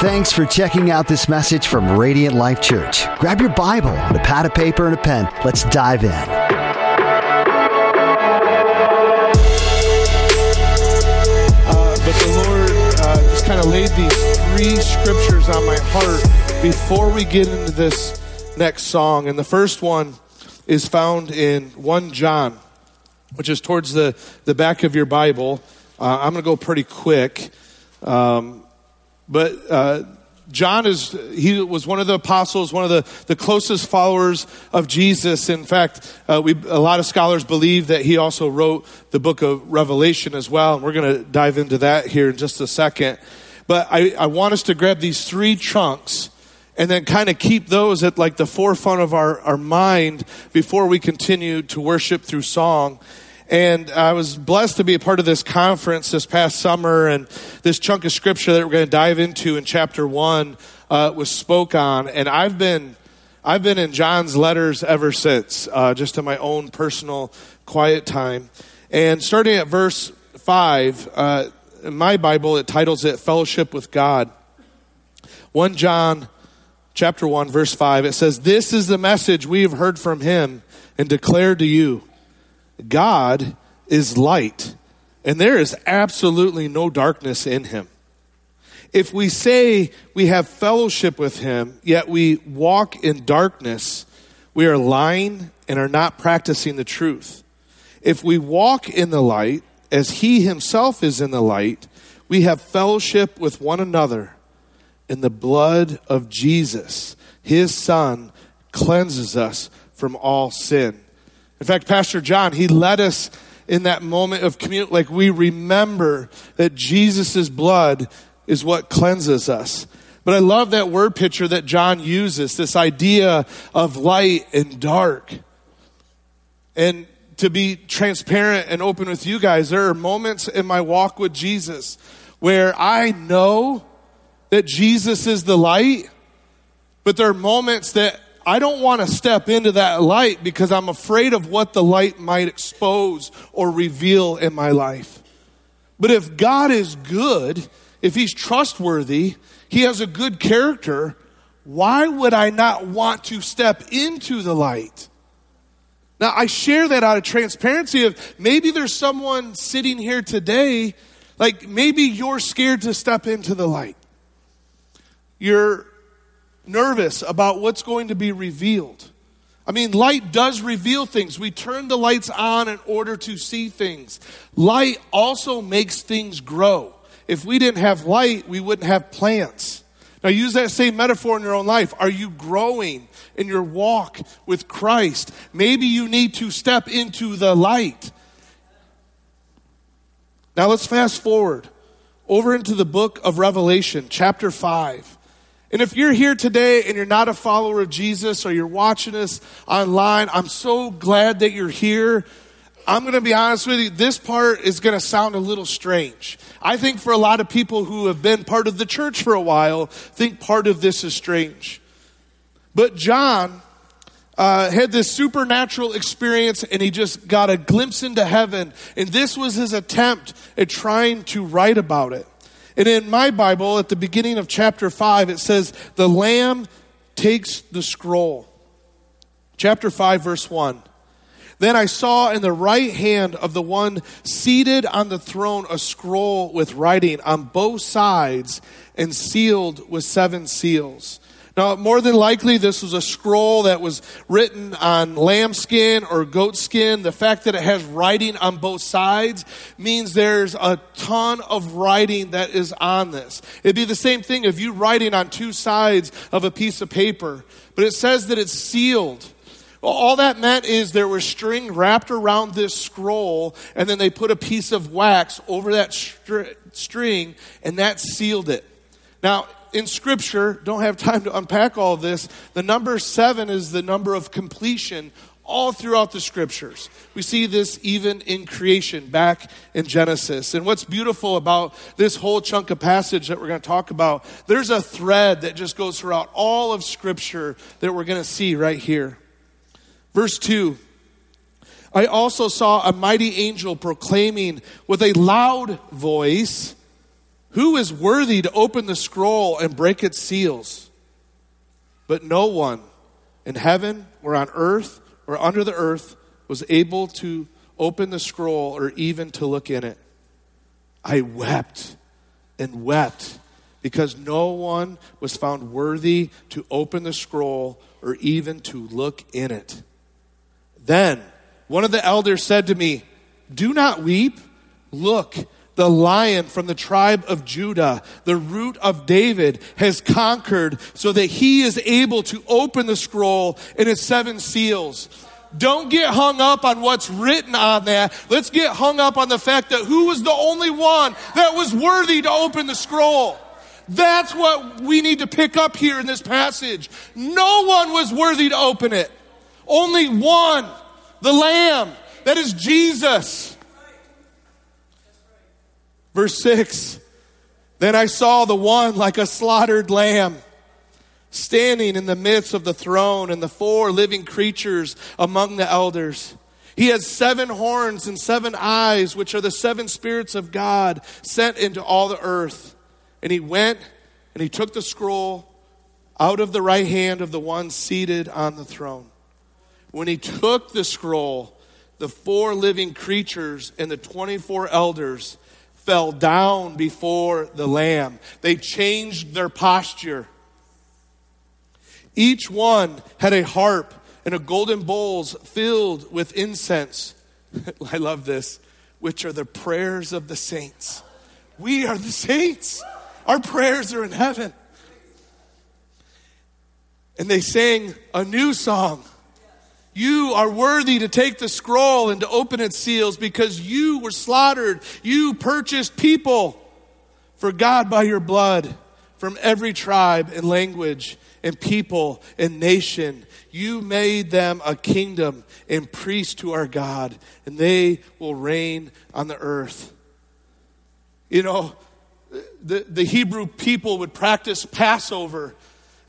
Thanks for checking out this message from Radiant Life Church. Grab your Bible, a pad of paper, and a pen. Let's dive in. Uh, but the Lord uh, just kind of laid these three scriptures on my heart before we get into this next song. And the first one is found in 1 John, which is towards the, the back of your Bible. Uh, I'm going to go pretty quick. Um, but uh, John is, he was one of the apostles, one of the, the closest followers of Jesus. In fact, uh, we, a lot of scholars believe that he also wrote the book of Revelation as well. And we're going to dive into that here in just a second. But I, I want us to grab these three chunks and then kind of keep those at like the forefront of our, our mind before we continue to worship through song. And I was blessed to be a part of this conference this past summer, and this chunk of scripture that we're going to dive into in chapter one uh, was spoke on. And I've been, I've been in John's letters ever since, uh, just in my own personal quiet time. And starting at verse five, uh, in my Bible, it titles it "Fellowship with God." One John, chapter one, verse five. It says, "This is the message we have heard from Him and declared to you." God is light, and there is absolutely no darkness in him. If we say we have fellowship with him, yet we walk in darkness, we are lying and are not practicing the truth. If we walk in the light, as he himself is in the light, we have fellowship with one another, and the blood of Jesus, his son, cleanses us from all sin. In fact, Pastor John, he led us in that moment of communion. like we remember that Jesus' blood is what cleanses us. But I love that word picture that John uses, this idea of light and dark. And to be transparent and open with you guys, there are moments in my walk with Jesus where I know that Jesus is the light, but there are moments that I don't want to step into that light because I'm afraid of what the light might expose or reveal in my life. But if God is good, if He's trustworthy, He has a good character, why would I not want to step into the light? Now, I share that out of transparency of maybe there's someone sitting here today, like maybe you're scared to step into the light. You're nervous about what's going to be revealed. I mean, light does reveal things. We turn the lights on in order to see things. Light also makes things grow. If we didn't have light, we wouldn't have plants. Now, use that same metaphor in your own life. Are you growing in your walk with Christ? Maybe you need to step into the light. Now, let's fast forward over into the book of Revelation, chapter 5. And if you're here today and you're not a follower of Jesus or you're watching us online, I'm so glad that you're here. I'm going to be honest with you, this part is going to sound a little strange. I think for a lot of people who have been part of the church for a while, think part of this is strange. But John uh, had this supernatural experience and he just got a glimpse into heaven. And this was his attempt at trying to write about it. And in my Bible, at the beginning of chapter 5, it says, The Lamb takes the scroll. Chapter 5, verse 1. Then I saw in the right hand of the one seated on the throne a scroll with writing on both sides and sealed with seven seals. Now, more than likely, this was a scroll that was written on lambskin or goat skin. The fact that it has writing on both sides means there's a ton of writing that is on this. It'd be the same thing if you writing on two sides of a piece of paper, but it says that it's sealed. Well, all that meant is there was string wrapped around this scroll, and then they put a piece of wax over that str- string, and that sealed it. Now, in Scripture, don't have time to unpack all this. The number seven is the number of completion all throughout the scriptures. We see this even in creation back in Genesis. And what's beautiful about this whole chunk of passage that we're going to talk about, there's a thread that just goes throughout all of scripture that we're going to see right here. Verse 2 I also saw a mighty angel proclaiming with a loud voice, Who is worthy to open the scroll and break its seals? But no one in heaven or on earth or under the earth was able to open the scroll or even to look in it. I wept and wept because no one was found worthy to open the scroll or even to look in it. Then one of the elders said to me, Do not weep. Look, the lion from the tribe of Judah, the root of David, has conquered so that he is able to open the scroll and its seven seals. Don't get hung up on what's written on that. Let's get hung up on the fact that who was the only one that was worthy to open the scroll. That's what we need to pick up here in this passage. No one was worthy to open it. Only one, the Lamb, that is Jesus. Verse 6 Then I saw the one like a slaughtered lamb standing in the midst of the throne and the four living creatures among the elders. He has seven horns and seven eyes, which are the seven spirits of God sent into all the earth. And he went and he took the scroll out of the right hand of the one seated on the throne. When he took the scroll, the four living creatures and the 24 elders fell down before the Lamb. They changed their posture. Each one had a harp and a golden bowls filled with incense. I love this, which are the prayers of the saints. We are the saints. Our prayers are in heaven. And they sang a new song. You are worthy to take the scroll and to open its seals because you were slaughtered. You purchased people for God by your blood from every tribe and language and people and nation. You made them a kingdom and priests to our God, and they will reign on the earth. You know, the, the Hebrew people would practice Passover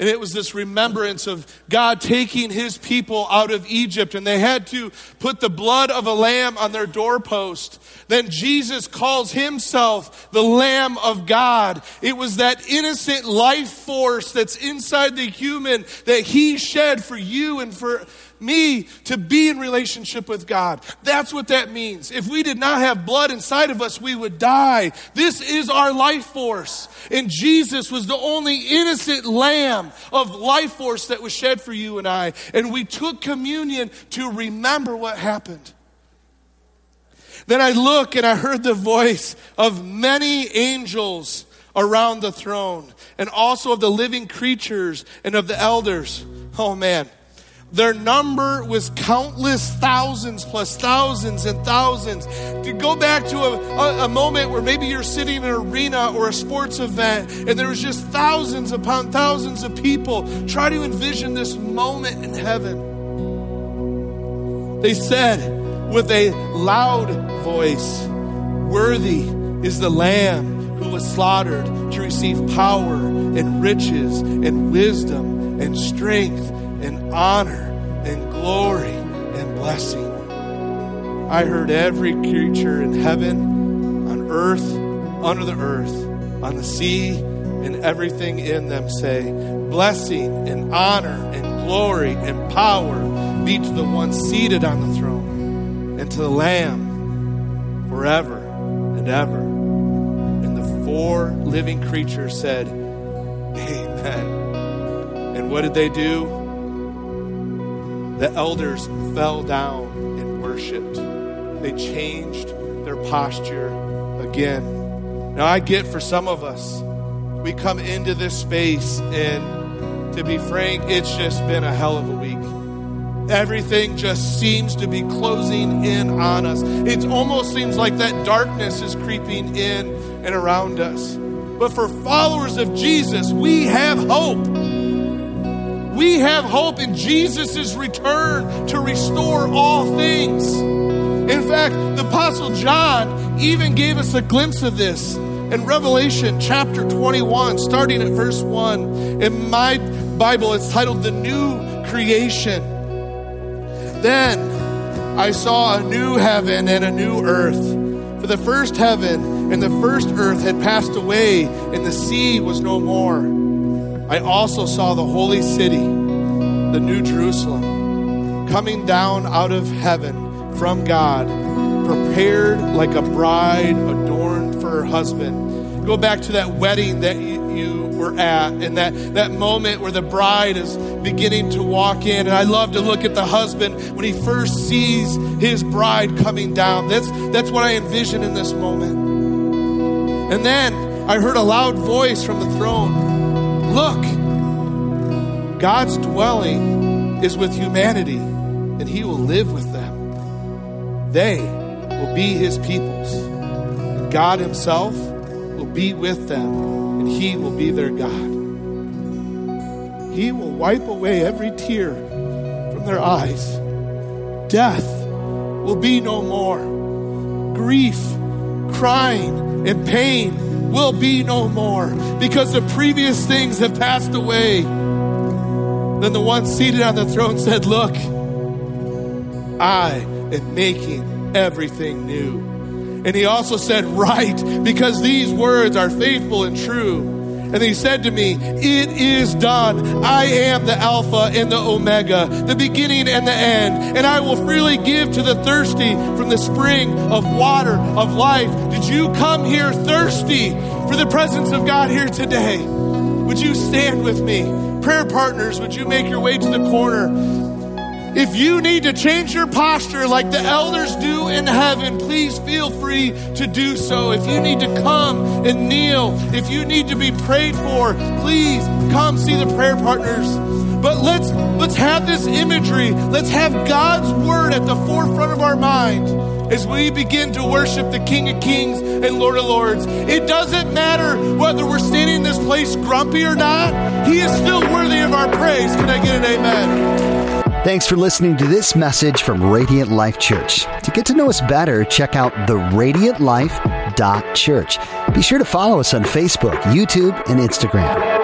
and it was this remembrance of God taking his people out of Egypt, and they had to put the blood of a lamb on their doorpost. Then Jesus calls himself the Lamb of God. It was that innocent life force that's inside the human that he shed for you and for me to be in relationship with God. That's what that means. If we did not have blood inside of us, we would die. This is our life force. And Jesus was the only innocent lamb of life force that was shed for you and I. And we took communion to remember what happened. Then I look and I heard the voice of many angels around the throne and also of the living creatures and of the elders. Oh man. Their number was countless thousands plus thousands and thousands. To go back to a, a, a, moment where maybe you're sitting in an arena or a sports event and there was just thousands upon thousands of people, try to envision this moment in heaven. They said with a loud voice, Worthy is the Lamb who was slaughtered to receive power and riches and wisdom and strength and honor and glory and blessing. I heard every creature in heaven, on earth, under the earth, on the sea, and everything in them say, Blessing and honor and glory and power be to the one seated on the throne and to the Lamb forever and ever. And the four living creatures said, Amen. And what did they do? The elders fell down and worshiped. They changed their posture again. Now, I get for some of us, we come into this space, and to be frank, it's just been a hell of a week. Everything just seems to be closing in on us. It almost seems like that darkness is creeping in and around us. But for followers of Jesus, we have hope. We have hope in Jesus' return to restore all things. In fact, the Apostle John even gave us a glimpse of this in Revelation chapter 21, starting at verse 1. In my Bible, it's titled The New Creation. Then I saw a new heaven and a new earth. For the first heaven and the first earth had passed away, and the sea was no more. I also saw the holy city, the new Jerusalem, coming down out of heaven from God, prepared like a bride adorned for her husband. Go back to that wedding that you, you were at, and that, that moment where the bride is beginning to walk in. And I love to look at the husband when he first sees his bride coming down. That's, that's what I envision in this moment. And then I heard a loud voice from the throne Look, God's dwelling is with humanity, and he will live with them. They will be his peoples, and God himself will be with them, and he will be their God. He will wipe away every tear from their eyes. Death will be no more. Grief, crying, and pain will be no more because the previous things have passed away. Then the one seated on the throne said, Look, I am making everything new. And he also said, Write, because these words are faithful and true. And he said to me, It is done. I am the Alpha and the Omega, the beginning and the end. And I will freely give to the thirsty from the spring of water of life. Did you come here thirsty for the presence of God here today? Would you stand with me? Prayer partners, would you make your way to the corner? If you need to change your posture like the elders do in heaven, please feel free to do so. If you need to come and kneel, if you need to be prayed for, please come see the prayer partners. But let's let's have this imagery. Let's have God's word at the forefront of our mind as we begin to worship the King of Kings and Lord of Lords. It doesn't matter whether we're standing in this place grumpy or not. He is still worthy of our praise. Can I get an amen? Thanks for listening to this message from Radiant Life Church. To get to know us better, check out theradiantlife.church. Be sure to follow us on Facebook, YouTube, and Instagram.